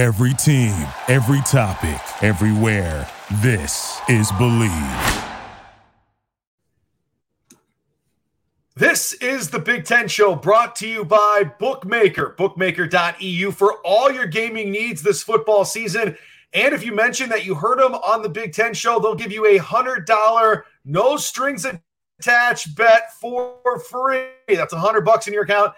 Every team, every topic, everywhere. This is Believe. This is the Big Ten Show brought to you by Bookmaker, bookmaker.eu for all your gaming needs this football season. And if you mention that you heard them on the Big Ten Show, they'll give you a $100 no strings attached bet for free. That's a 100 bucks in your account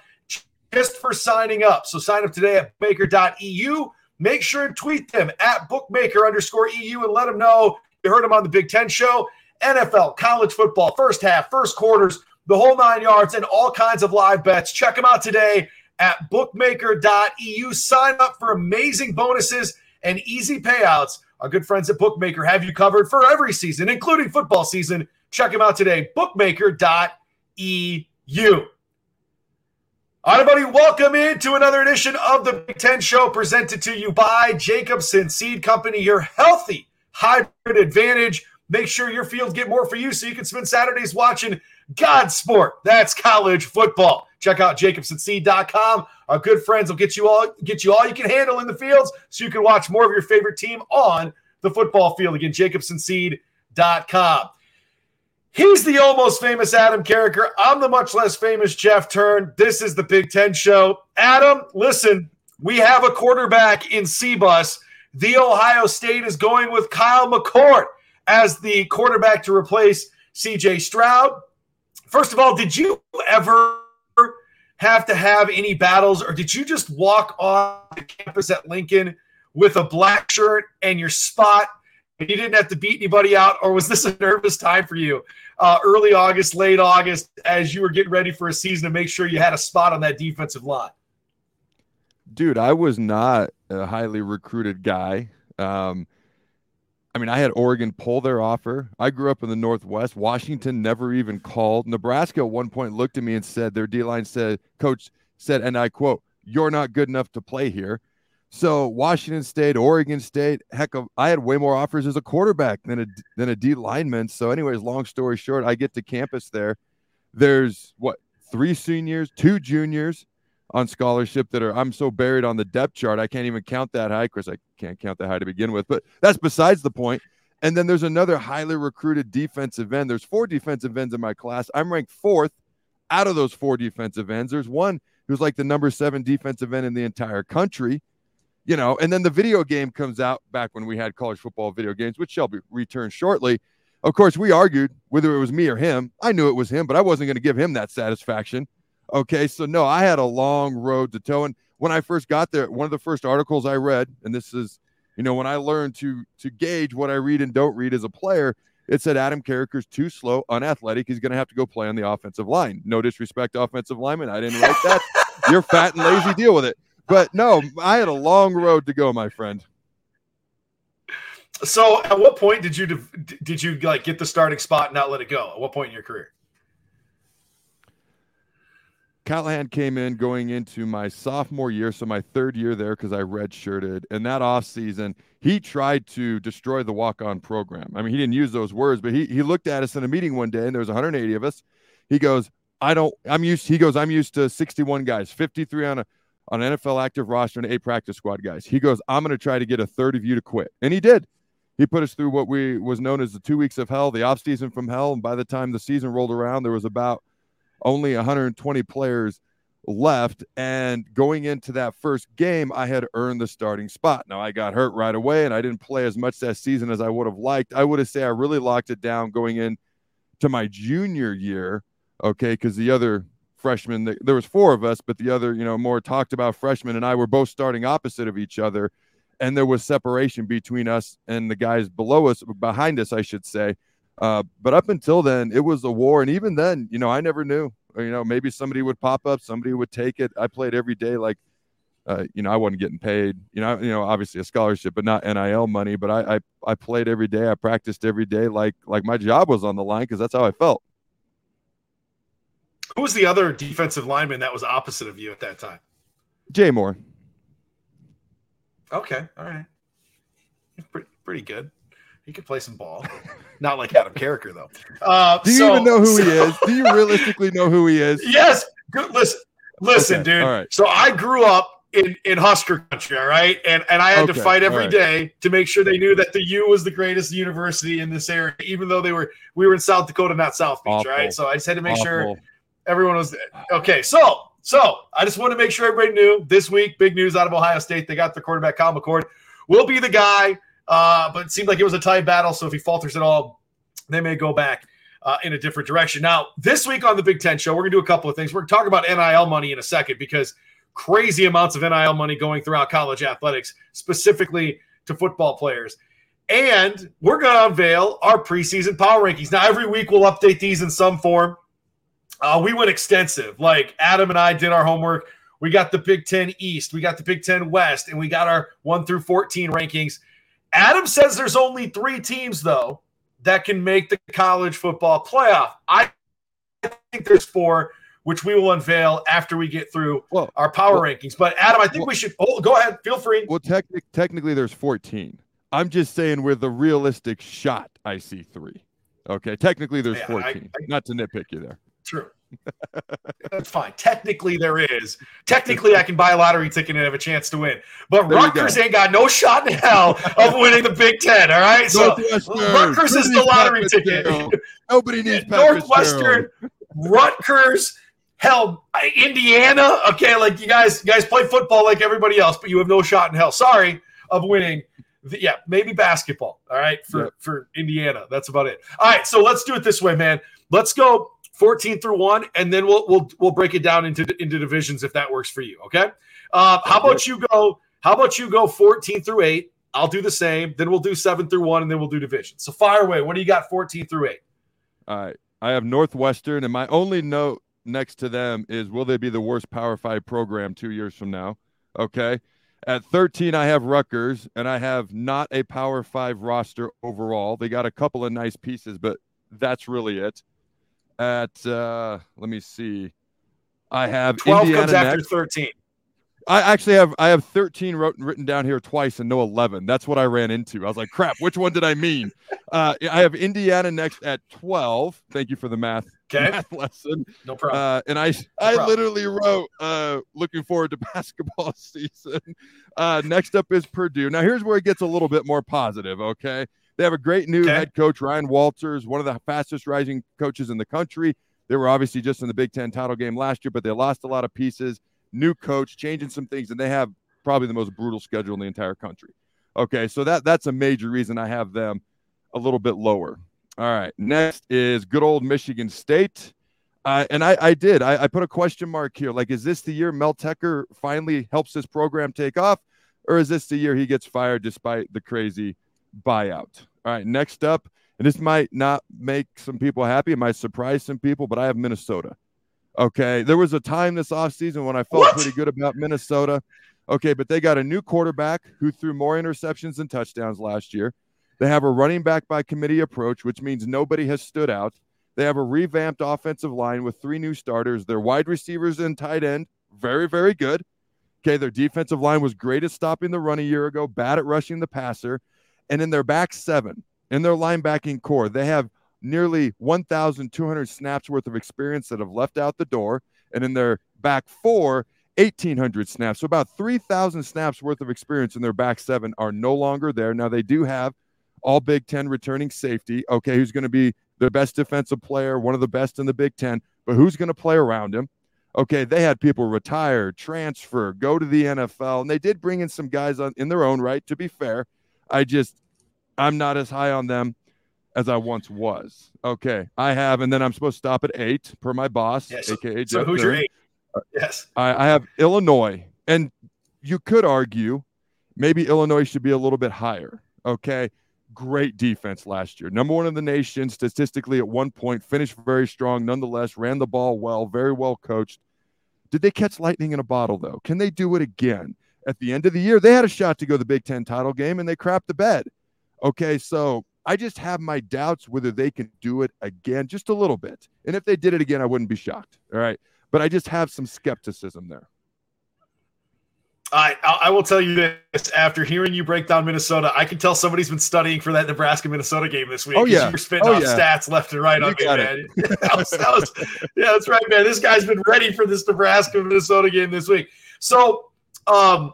just for signing up. So sign up today at baker.eu. Make sure and tweet them at bookmaker underscore EU and let them know you heard them on the Big Ten show. NFL, college football, first half, first quarters, the whole nine yards, and all kinds of live bets. Check them out today at bookmaker.eu. Sign up for amazing bonuses and easy payouts. Our good friends at Bookmaker have you covered for every season, including football season. Check them out today, bookmaker.eu. All right, everybody, welcome into another edition of the Big Ten Show presented to you by Jacobsen Seed Company, your healthy hybrid advantage. Make sure your fields get more for you so you can spend Saturdays watching God sport. That's college football. Check out jacobsenseed.com. Our good friends will get you all get you all you can handle in the fields so you can watch more of your favorite team on the football field. Again, jacobsenseed.com. He's the almost famous Adam Carriker. I'm the much less famous Jeff Turn. This is the Big Ten Show. Adam, listen, we have a quarterback in C-Bus. The Ohio State is going with Kyle McCord as the quarterback to replace CJ Stroud. First of all, did you ever have to have any battles, or did you just walk off the campus at Lincoln with a black shirt and your spot and you didn't have to beat anybody out, or was this a nervous time for you? Uh, early August, late August, as you were getting ready for a season to make sure you had a spot on that defensive line. Dude, I was not a highly recruited guy. Um, I mean, I had Oregon pull their offer. I grew up in the Northwest. Washington never even called. Nebraska at one point looked at me and said, their D line said, Coach said, and I quote, You're not good enough to play here. So Washington State, Oregon State, heck, of, I had way more offers as a quarterback than a than a D lineman. So, anyways, long story short, I get to campus there. There's what three seniors, two juniors on scholarship that are. I'm so buried on the depth chart, I can't even count that high. Course, I can't count that high to begin with, but that's besides the point. And then there's another highly recruited defensive end. There's four defensive ends in my class. I'm ranked fourth out of those four defensive ends. There's one who's like the number seven defensive end in the entire country you know, and then the video game comes out back when we had college football video games, which shall be returned shortly. Of course, we argued whether it was me or him. I knew it was him, but I wasn't going to give him that satisfaction. Okay, so no, I had a long road to toe. And when I first got there, one of the first articles I read, and this is, you know, when I learned to to gauge what I read and don't read as a player, it said Adam Carriker's too slow, unathletic. He's going to have to go play on the offensive line. No disrespect to offensive linemen. I didn't write that. You're fat and lazy. Deal with it but no, I had a long road to go, my friend. So, at what point did you did you like get the starting spot and not let it go? At what point in your career? Callahan came in going into my sophomore year, so my third year there because I redshirted. And that off season, he tried to destroy the walk-on program. I mean, he didn't use those words, but he he looked at us in a meeting one day, and there was 180 of us. He goes, "I don't. I'm used." He goes, "I'm used to 61 guys, 53 on a on an NFL active roster and eight practice squad guys. He goes, I'm going to try to get a third of you to quit. And he did. He put us through what we was known as the two weeks of hell, the off season from hell. And by the time the season rolled around, there was about only 120 players left. And going into that first game, I had earned the starting spot. Now I got hurt right away and I didn't play as much that season as I would have liked. I would have say I really locked it down going in to my junior year. Okay, because the other freshmen. There was four of us, but the other, you know, more talked about freshmen and I were both starting opposite of each other, and there was separation between us and the guys below us, behind us, I should say. Uh, but up until then, it was a war, and even then, you know, I never knew. You know, maybe somebody would pop up, somebody would take it. I played every day like. Uh, you know, I wasn't getting paid. You know, you know, obviously a scholarship, but not NIL money. But I, I, I played every day. I practiced every day, like, like my job was on the line because that's how I felt. Who was the other defensive lineman that was opposite of you at that time? Jay Moore. Okay, all right. Pretty, pretty good. He could play some ball. Not like Adam Carriker, though. Uh, Do you so, even know who so, he is? Do you realistically know who he is? Yes. Good. Listen, listen, okay. dude. Right. So I grew up in in Husker country, all right, and and I had Okay, to fight every right. day to make sure they knew that the U was the greatest university in this area, even though they were we were in South Dakota, not South Beach, Awful. right? So I just had to make sure Awful. Everyone was okay. So so I just want to make sure everybody knew this week, big news out of Ohio State. They got their quarterback Kyle McCord will be the guy, uh, but it seemed like it was a tight battle. So if he falters at all, they may go back. Uh, in a different direction. Now, this week on the Big Ten show, we're going to do a couple of things. We're going to talk about NIL money in a second because crazy amounts of NIL money going throughout college athletics, specifically to football players. And we're going to unveil our preseason power rankings. Now, every week we'll update these in some form. Uh, we went extensive. Like Adam and I did our homework. We got the Big Ten East, we got the Big Ten West, and we got our 1 through 14 rankings. Adam says there's only three teams, though, that can make the college football playoff. I think there's four, which we will unveil after we get through Well, our power well- rankings. But Adam, I think well- we should. Oh, go ahead. Feel free. Well, technic- technically, there's 14. I'm just saying with a realistic shot, I see three. Okay, technically there's Yeah, I- 14. I- Not to nitpick you there. True. That's fine. Technically, there is. Technically, I can buy a lottery ticket and have a chance to win. But There Rutgers go. ain't got no shot in hell of winning the Big Ten. All right. So Rutgers is the lottery ticket. Nobody needs Northwestern, Rutgers, hell, Indiana. Okay, like you guys, you guys play football like everybody else, but you have no shot in hell. Sorry of winning. Yeah, maybe basketball. All right, for Yep. for Indiana, that's about it. All right, so let's do it this way, man. Let's go 14 through one, and then we'll we'll we'll break it down into into divisions if that works for you. Okay. Uh, how about you go? How about you go 14 through eight? I'll do the same. Then we'll do seven through one, and then we'll do divisions. So fire away. What do you got? 14 through eight. All right. I have Northwestern, and my only note next to them is will they be the worst Power Five program two years from now? Okay. At 13, I have Rutgers, and I have not a Power Five roster overall. They got a couple of nice pieces, but that's really it. At uh, let me see, I have 12 Indiana comes after next. 13. I actually have I have 13 wrote, written down here twice and no 11. That's what I ran into. I was like, crap, which one did I mean? Uh, I have Indiana next at 12. Thank you for the math Okay. math lesson. No problem. Uh, and I I problem. literally wrote uh, looking forward to basketball season. Uh, next up is Purdue. Now here's where it gets a little bit more positive. Okay, they have a great new Okay. head coach Ryan Walters, one of the fastest rising coaches in the country. They were obviously just in the Big Ten title game last year, but they lost a lot of pieces. New coach, changing some things, and they have probably the most brutal schedule in the entire country. Okay, so that that's a major reason I have them a little bit lower. All right, next is good old Michigan State. Uh, and I, I did. I, I put a question mark here. Like, is this the year Mel Tucker finally helps this program take off, or is this the year he gets fired despite the crazy buyout? All right, next up, and this might not make some people happy, it might surprise some people, but I have Minnesota. Okay, there was a time this offseason when I felt What? pretty good about Minnesota. Okay, but they got a new quarterback who threw more interceptions than touchdowns last year. They have a running back by committee approach, which means nobody has stood out. They have a revamped offensive line with three new starters. Their wide receivers and tight end, very, very good. Okay, their defensive line was great at stopping the run a year ago, bad at rushing the passer. And in their back seven, in their linebacking core, they have nearly 1,200 snaps worth of experience that have left out the door. And in their back four, 1,800 snaps. So about 3,000 snaps worth of experience in their back seven are no longer there. Now, they do have all Big Ten returning safety. Okay, who's going to be the best defensive player, one of the best in the Big Ten, but who's going to play around him? Okay, they had people retire, transfer, go to the NFL, and they did bring in some guys on, in their own right. To be fair, I just I'm not as high on them as I once was. Okay, I have, and then I'm supposed to stop at eight per my boss, Yeah, so- aka So Jeff who's your eight? Yes. I, I have Illinois, and you could argue maybe Illinois should be a little bit higher. Okay. Great defense last year. Number one in the nation statistically at one point, finished very strong nonetheless, ran the ball well, very well coached. Did they catch lightning in a bottle, though? Can they do it again? At the end of the year, they had a shot to go to the Big Ten title game and they crapped the bed. Okay. So I just have my doubts whether they can do it again, just a little bit. And if they did it again, I wouldn't be shocked. All right but I just have some skepticism there. I I will tell you this after hearing you break down Minnesota, I can tell somebody's been studying for that Nebraska Minnesota game this week. Oh, yeah. you're spitting Oh, off yeah. stats left and right You on me, man. that was, that was- yeah, that's right, man. This guy's been ready for this Nebraska Minnesota game this week. So Um,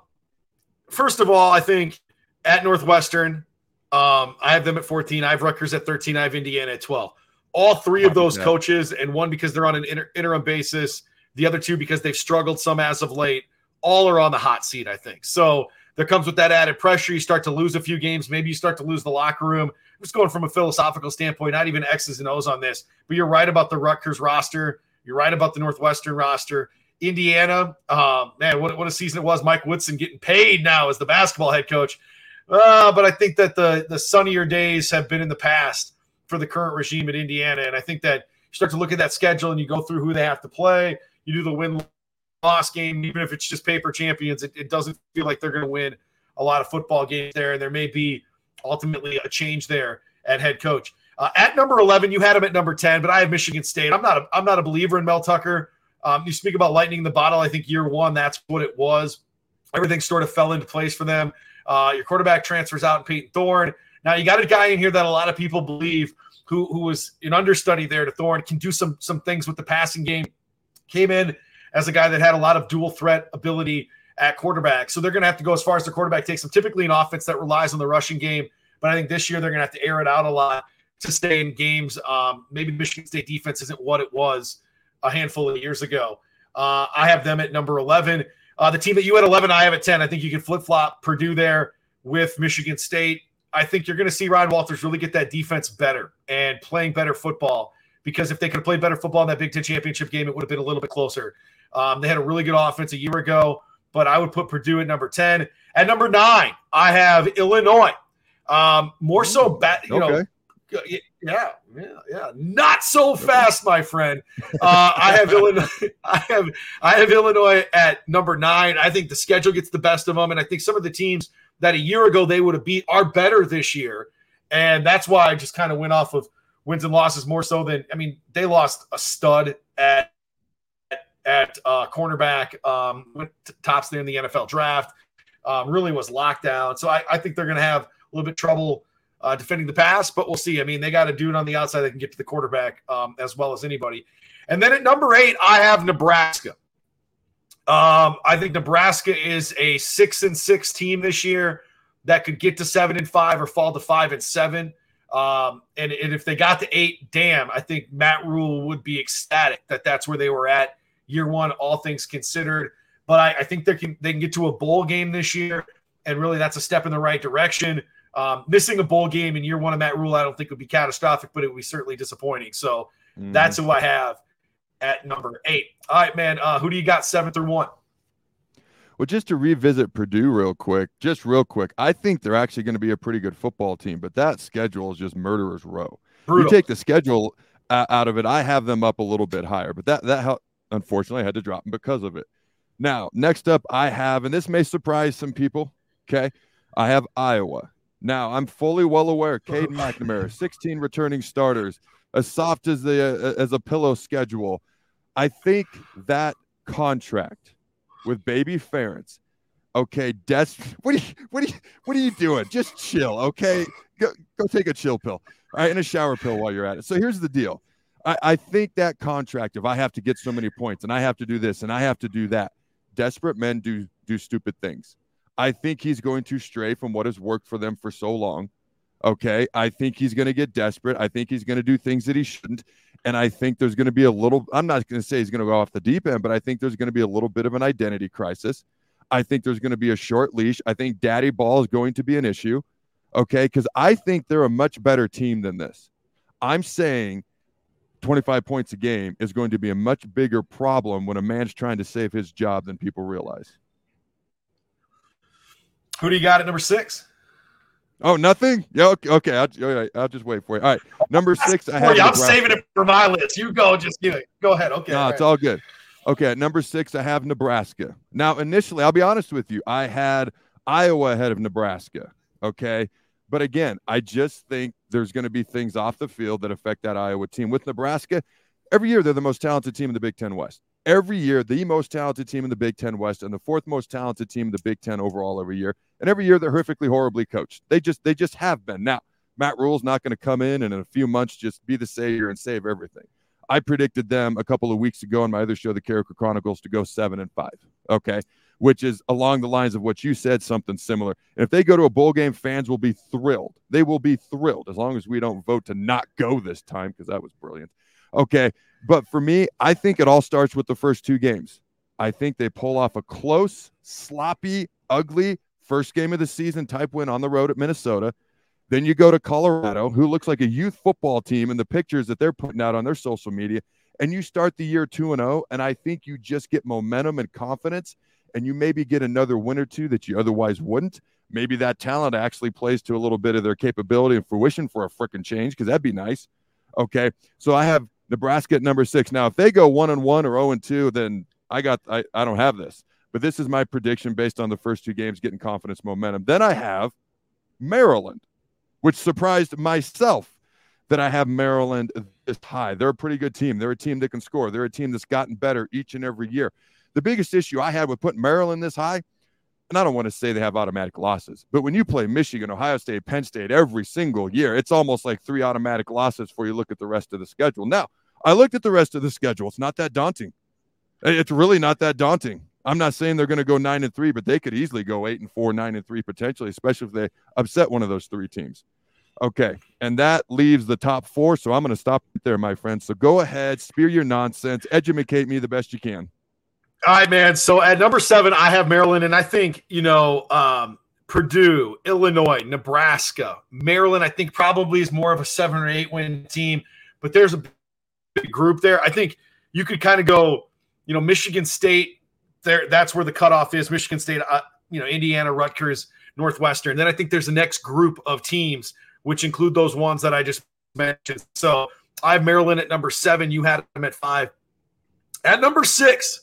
first of all, I think at Northwestern, um, I have them at 14. I have Rutgers at 13. I have Indiana at 12. All three of those coaches, and one because they're on an inter- interim basis, the other two because they've struggled some as of late, all are on the hot seat, I think. So there comes with that added pressure. You start to lose a few games. Maybe you start to lose the locker room. I'm just going from a philosophical standpoint, not even X's and O's on this, but you're right about the Rutgers roster. You're right about the Northwestern roster. Indiana, um, man, what, what a season it was. Mike Woodson getting paid now as the basketball head coach. Uh, but I think that the the sunnier days have been in the past for the current regime at Indiana, and I think that you start to look at that schedule and you go through who they have to play. You do the win loss game, even if it's just paper champions. It, it doesn't feel like they're going to win a lot of football games there, and there may be ultimately a change there at head coach. Uh, at number eleven, you had him at number ten, but I have Michigan State. I'm not a, I'm not a believer in Mel Tucker. Um, you speak about lightning the bottle. I think year one, that's what it was. Everything sort of fell into place for them. Uh, your quarterback transfers out in Payton Thorne. Now you got a guy in here that a lot of people believe who who was an understudy there to Thorne can do some some things with the passing game. Came in as a guy that had a lot of dual threat ability at quarterback. So they're going to have to go as far as the quarterback takes them. Typically, an offense that relies on the rushing game, but I think this year they're going to have to air it out a lot to stay in games. Um, maybe Michigan State defense isn't what it was a handful of years ago. Uh, I have them at number 11. Uh, the team that you had 11, I have at 10. I think you can flip flop Purdue there with Michigan State. I think you're going to see Ryan Walters really get that defense better and playing better football because if they could have played better football in that Big Ten championship game, it would have been a little bit closer. Um, they had a really good offense a year ago, but I would put Purdue at number 10. At number nine, I have Illinois. Um, more so, bad, you okay. know, yeah, yeah, yeah. Not so fast, my friend. Uh, I have Illinois. I have I have Illinois at number nine. I think the schedule gets the best of them, and I think some of the teams that a year ago they would have beat are better this year, and that's why I just kind of went off of wins and losses more so than I mean they lost a stud at at uh, cornerback, um, went tops there in the NFL draft. Um, really was locked down, so I, I think they're going to have a little bit trouble uh, defending the pass, but we'll see. I mean, they got a dude on the outside that can get to the quarterback um, as well as anybody. And then at number eight, I have Nebraska. Um, I think Nebraska is a six and six team this year that could get to seven and five or fall to five and seven. Um, and, and if they got to eight, damn, I think Matt Rhule would be ecstatic that that's where they were at year one, all things considered. But I, I think they can they can get to a bowl game this year, and really that's a step in the right direction. Um, missing a bowl game in year one of Matt Rhule, I don't think would be catastrophic, but it would be certainly disappointing. So mm. that's who I have at number eight. All right, man. Uh, who do you got seven through one? Well, just to revisit Purdue real quick, just real quick, I think they're actually going to be a pretty good football team, but that schedule is just murderer's row. Brutal. You take the schedule uh, out of it, I have them up a little bit higher, but that that unfortunately I had to drop them because of it. Now, next up, I have, and this may surprise some people. Okay, I have Iowa. Now, I'm fully well aware Cade McNamara, 16 returning starters, as soft as the uh, as a pillow schedule. I think that contract with Baby Ferentz. Okay, Des, what are you what are you what are you doing? Just chill, okay? Go go take a chill pill, all right, and a shower pill while you're at it. So here's the deal. I, I think that contract, if I have to get so many points and I have to do this and I have to do that, desperate men do do stupid things. I think he's going to stray from what has worked for them for so long. Okay. I think he's going to get desperate. I think he's going to do things that he shouldn't. And I think there's going to be a little, I'm not going to say he's going to go off the deep end, but I think there's going to be a little bit of an identity crisis. I think there's going to be a short leash. I think daddy ball is going to be an issue. Okay. Because I think they're a much better team than this. I'm saying 25 points a game is going to be a much bigger problem when a man's trying to save his job than people realize. Who do you got at number six? Oh, nothing. Yeah, okay. okay I'll, I'll just wait for you. All right, number six. I have. I'm saving it for my list. You go. Just give it. Go ahead. Okay. No, all it's right. all good. Okay, at number six, I have Nebraska. Now, initially, I'll be honest with you, I had Iowa ahead of Nebraska. Okay, but again, I just think there's going to be things off the field that affect that Iowa team. With Nebraska, every year they're the most talented team in the Big Ten West every year the most talented team in the Big Ten West and the fourth most talented team in the Big Ten overall every year. And every year they're horrifically horribly coached. They just they just have been. Now Matt Rhule's not going to come in and in a few months just be the savior and save everything. I predicted them a couple of weeks ago on my other show, the Carriker Chronicles, to go seven and five. Okay. which is along the lines of what you said, something similar. And if they go to a bowl game, fans will be thrilled. They will be thrilled as long as we don't vote to not go this time because that was brilliant. Okay. But for me, I think it all starts with the first two games. I think they pull off a close, sloppy, ugly first game of the season type win on the road at Minnesota. Then you go to Colorado, who looks like a youth football team in the pictures that they're putting out on their social media, and you start the year 2 and 0, and I think you just get momentum and confidence and you maybe get another win or two that you otherwise wouldn't. Maybe that talent actually plays to a little bit of their capability and fruition for a freaking change because that'd be nice. Okay. So I have Nebraska at number six. Now, if they go one and one or 0 and two, then I got, I, I don't have this. But this is my prediction based on the first two games getting confidence momentum. Then I have Maryland, which surprised myself that I have Maryland this high. They're a pretty good team. They're a team that can score. They're a team that's gotten better each and every year. The biggest issue I had with putting Maryland this high, and I don't want to say they have automatic losses, but when you play Michigan, Ohio State, Penn State every single year, it's almost like three automatic losses before you look at the rest of the schedule. Now, I looked at the rest of the schedule. It's not that daunting. It's really not that daunting. I'm not saying they're going to go nine and three, but they could easily go eight and four, nine and three potentially, especially if they upset one of those three teams. Okay. And that leaves the top four. So I'm going to stop there, my friends. So go ahead, spear your nonsense, educate me the best you can. All right, man. So at number seven, I have Maryland, and I think you know um, Purdue, Illinois, Nebraska, Maryland. I think probably is more of a seven or eight win team, but there's a big group there. I think you could kind of go, you know, Michigan State. There, that's where the cutoff is. Michigan State, uh, you know, Indiana, Rutgers, Northwestern. Then I think there's the next group of teams, which include those ones that I just mentioned. So I have Maryland at number seven. You had them at five. At number six,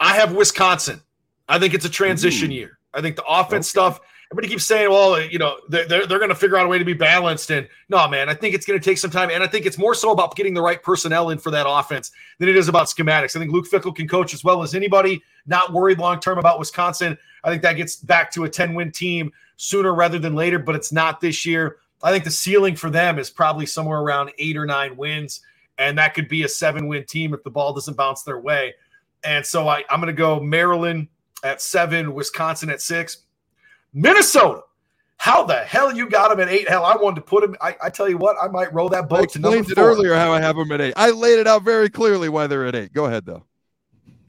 I have Wisconsin. I think it's a transition Ooh. year. I think the offense okay. stuff. Everybody keeps saying, "Well, you know, they're they're, they're going to figure out a way to be balanced." And no, man, I think it's going to take some time. And I think it's more so about getting the right personnel in for that offense than it is about schematics. I think Luke Fickell can coach as well as anybody. Not worried long term about Wisconsin. I think that gets back to a ten win team sooner rather than later, but it's not this year. I think the ceiling for them is probably somewhere around eight or nine wins, and that could be a seven win team if the ball doesn't bounce their way. And so I, I'm going to go Maryland at seven, Wisconsin at six, Minnesota. How the hell you got them at eight? Hell, I wanted to put them. I, I tell you what, I might roll that boat I to number four. it earlier how I have them at eight. I laid it out very clearly why they're at eight. Go ahead though.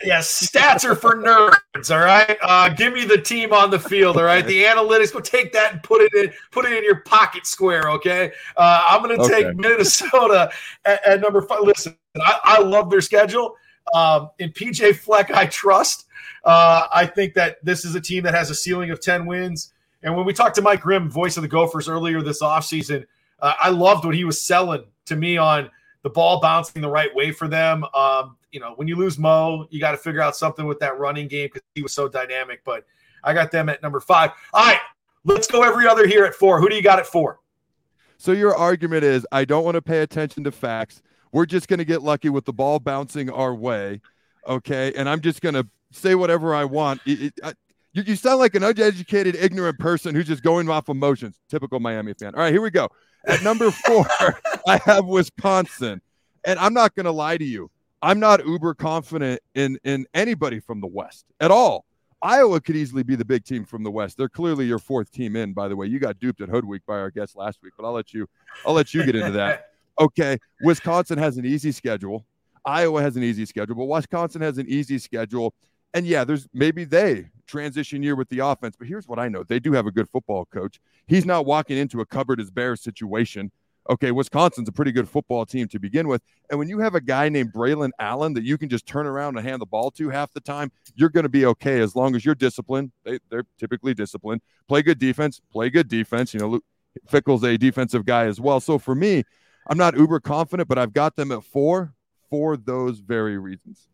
Yes, yeah, stats are for nerds. All right, uh, give me the team on the field. All right, the analytics. Go take that and put it in. Put it in your pocket square. Okay, uh, I'm going to okay. take Minnesota at, at, number five. Listen, I, I love their schedule. Um, in PJ Fleck, I trust. Uh, I think that this is a team that has a ceiling of 10 wins. And when we talked to Mike Grimm, voice of the Gophers, earlier this offseason, uh, I loved what he was selling to me on the ball bouncing the right way for them. Um, you know, when you lose Mo, you got to figure out something with that running game because he was so dynamic. But I got them at number five. All right, let's go every other here at four. Who do you got at four? So your argument is I don't want to pay attention to facts. We're just going to get lucky with the ball bouncing our way. Okay. And I'm just going to say whatever I want. It, it, I, you, you sound like an uneducated, ignorant person who's just going off emotions. Typical Miami fan. All right, here we go. At number four, I have Wisconsin. And I'm not going to lie to you. I'm not uber confident in in anybody from the West at all. Iowa could easily be the big team from the West. They're clearly your fourth team in, by the way. You got duped at Hoodweek by our guest last week, but I'll let you I'll let you get into that. okay, Wisconsin has an easy schedule. Iowa has an easy schedule, but Wisconsin has an easy schedule. And yeah, there's maybe they transition year with the offense, but here's what I know they do have a good football coach. He's not walking into a cupboard as bear situation. Okay, Wisconsin's a pretty good football team to begin with. And when you have a guy named Braylon Allen that you can just turn around and hand the ball to half the time, you're going to be okay as long as you're disciplined. They, they're typically disciplined. Play good defense, play good defense. You know, Fickell's a defensive guy as well. So for me, I'm not uber confident, but I've got them at four for those very reasons.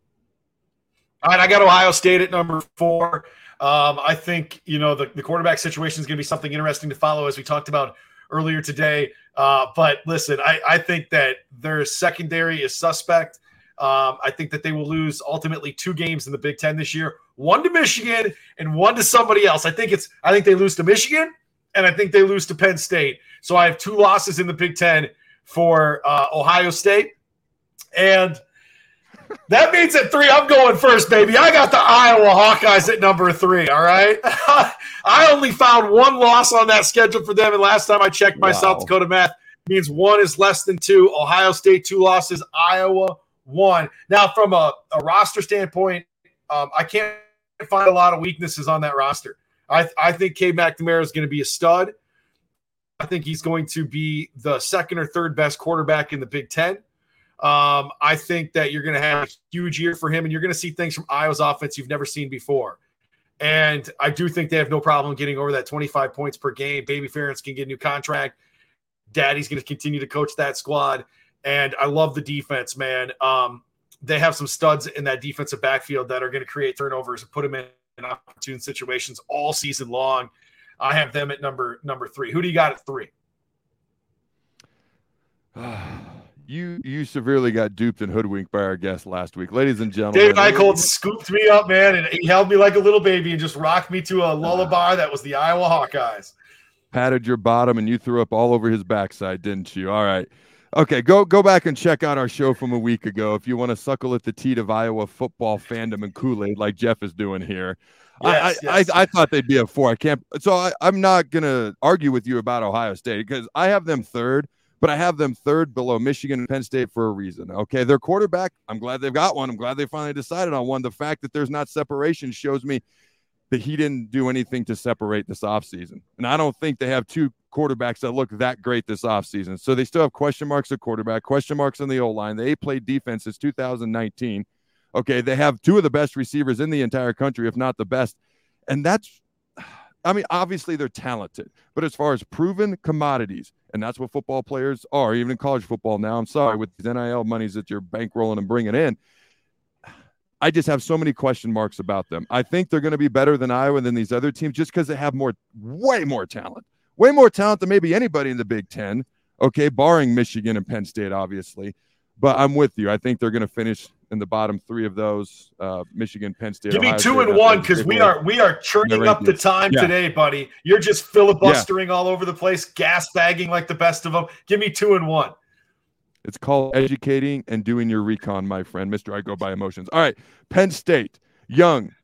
All right, I got Ohio State at number four. Um, I think you know the, the quarterback situation is going to be something interesting to follow, as we talked about earlier today. Uh, but listen, I, I think that their secondary is suspect. Um, I think that they will lose ultimately two games in the Big Ten this year, one to Michigan and one to somebody else. I think it's I think they lose to Michigan and I think they lose to Penn State. So I have two losses in the Big Ten for uh, Ohio State. And That means at three, I'm going first, baby. I got the Iowa Hawkeyes at number three. All right. I only found one loss on that schedule for them, and last time I checked my wow. South Dakota math means one is less than two. Ohio State two losses. Iowa one. Now, from a, a roster standpoint, um, I can't find a lot of weaknesses on that roster. I, I think Cade McNamara is going to be a stud. I think he's going to be the second or third best quarterback in the Big Ten. Um, I think that you're going to have a huge year for him, and you're going to see things from Iowa's offense you've never seen before. And I do think they have no problem getting over that 25 points per game. Baby Ferentz can get a new contract. Daddy's going to continue to coach that squad. And I love the defense, man. Um, they have some studs in that defensive backfield that are going to create turnovers and put them in, in opportune situations all season long. I have them at number number three. Who do you got at three? you you severely got duped and hoodwinked by our guest last week, ladies and gentlemen. David Eicholt scooped me up, man, and he held me like a little baby and just rocked me to a lullaby that was the Iowa Hawkeyes. Patted your bottom and you threw up all over his backside, didn't you? All right. Okay, go go back and check out our show from a week ago if you want to suckle at the teat of Iowa football fandom and Kool Aid like Jeff is doing here. Yes, I, yes. I, I, thought they'd be a four. I can't. So I, I'm not gonna argue with you about Ohio State because I have them third, but I have them third below Michigan and Penn State for a reason. Okay, their quarterback. I'm glad they've got one. I'm glad they finally decided on one. The fact that there's not separation shows me that he didn't do anything to separate this offseason. And I don't think they have two quarterbacks that look that great this offseason. So they still have question marks at quarterback, question marks on the O line. They played defense since 2019. Okay, they have two of the best receivers in the entire country, if not the best. And that's, I mean, obviously they're talented, but as far as proven commodities, and that's what football players are, even in college football now. I'm sorry, with these NIL monies that you're bankrolling and bringing in, I just have so many question marks about them. I think they're going to be better than Iowa than these other teams just because they have more, way more talent, way more talent than maybe anybody in the Big Ten. Okay, barring Michigan and Penn State, obviously. But I'm with you. I think they're going to finish in the bottom three of those. Uh, Michigan, Penn State. Give me two State, and one because we are we are churning up the time yeah. today, buddy. You're just filibustering yeah. all over the place, gas bagging like the best of them. Give me two and one. It's called educating and doing your recon, my friend. Mister, I go by emotions. All right, Penn State, young,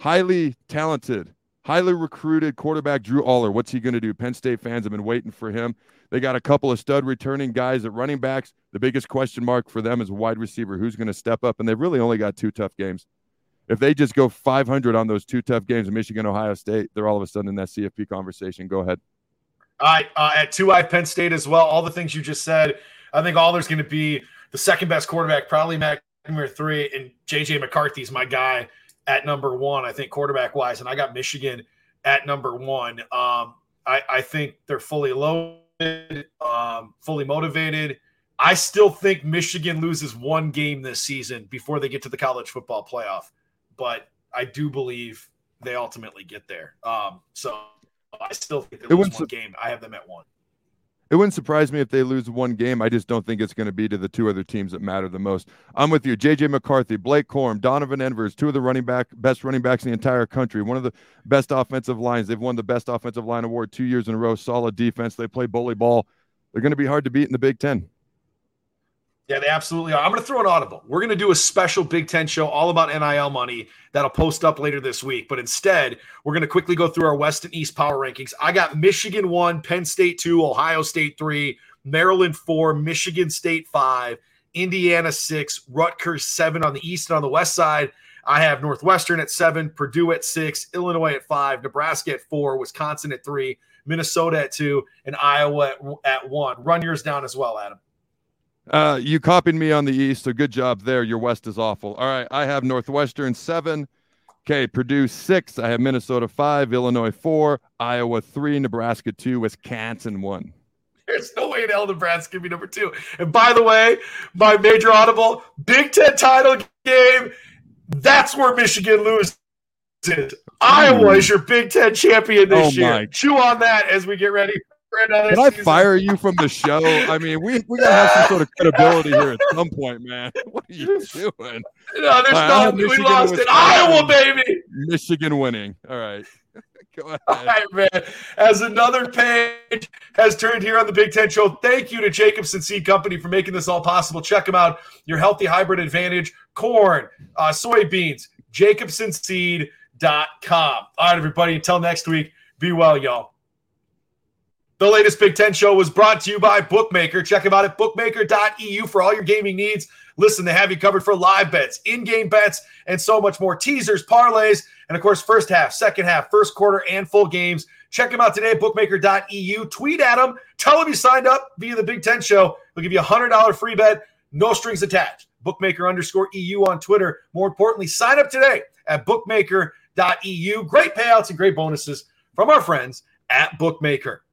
highly talented, highly recruited quarterback Drew Allar. What's he going to do? Penn State fans have been waiting for him. They got a couple of stud returning guys at running backs. The biggest question mark for them is wide receiver. Who's going to step up? And they've really only got two tough games. If they just go 500 on those two tough games, Michigan, Ohio State, they're all of a sudden in that CFP conversation. Go ahead. All right, uh, at two, I Penn State as well. All the things you just said. I think Allar's going to be the second best quarterback, probably McNamara three, and JJ McCarthy's my guy at number one. I think quarterback wise, and I got Michigan at number one. Um, I, I think they're fully loaded um, fully motivated. I still think Michigan loses one game this season before they get to the college football playoff, but I do believe they ultimately get there. Um, so I still think they lose one game. I have them at one. It wouldn't surprise me if they lose one game. I just don't think it's going to be to the two other teams that matter the most. I'm with you. JJ McCarthy, Blake Corum, Donovan Edwards, two of the running back best running backs in the entire country. One of the best offensive lines. They've won the best offensive line award two years in a row. Solid defense. They play bully ball. They're going to be hard to beat in the Big Ten. Yeah, they absolutely are. I'm going to throw an audible. We're going to do a special Big Ten show all about NIL money that'll post up later this week. But instead, we're going to quickly go through our West and East power rankings. I got Michigan one, Penn State two, Ohio State three, Maryland four, Michigan State five, Indiana six, Rutgers seven on the East and on the West side. I have Northwestern at seven, Purdue at six, Illinois at five, Nebraska at four, Wisconsin at three, Minnesota at two, and Iowa at, at one. Run yours down as well, Adam. Uh, you copied me on the East, so good job there. Your West is awful. All right, I have Northwestern seven. Okay, Purdue six. I have Minnesota five, Illinois four, Iowa three, Nebraska two, Wisconsin one. There's no way in hell Nebraska can be number two. And by the way, my major audible Big Ten title game. That's where Michigan loses. Iowa is your Big Ten champion this oh year. Chew on that as we get ready can I fire you from the show? I mean, we we gotta have some sort of credibility here at some point, man. What are you doing? No, there's no. We lost it. Iowa, baby. Michigan winning. All right. Go ahead. All right, man. As another page page has turned here on the Big Ten Show. Thank you to Jacobsen Seed Company for making this all possible. Check them out. Your healthy hybrid advantage, corn, uh, soybeans, jacobsenseed.com. All right, everybody. Until next week, be well, y'all. The latest Big Ten show was brought to you by Bookmaker. Check them out at bookmaker.eu for all your gaming needs. Listen, they have you covered for live bets, in game bets, and so much more. Teasers, parlays, and of course, first half, second half, first quarter, and full games. Check them out today at bookmaker.eu. Tweet at them. Tell them you signed up via the Big Ten show. They'll give you a $100 free bet, no strings attached. Bookmaker underscore EU on Twitter. More importantly, sign up today at bookmaker.eu. Great payouts and great bonuses from our friends at Bookmaker.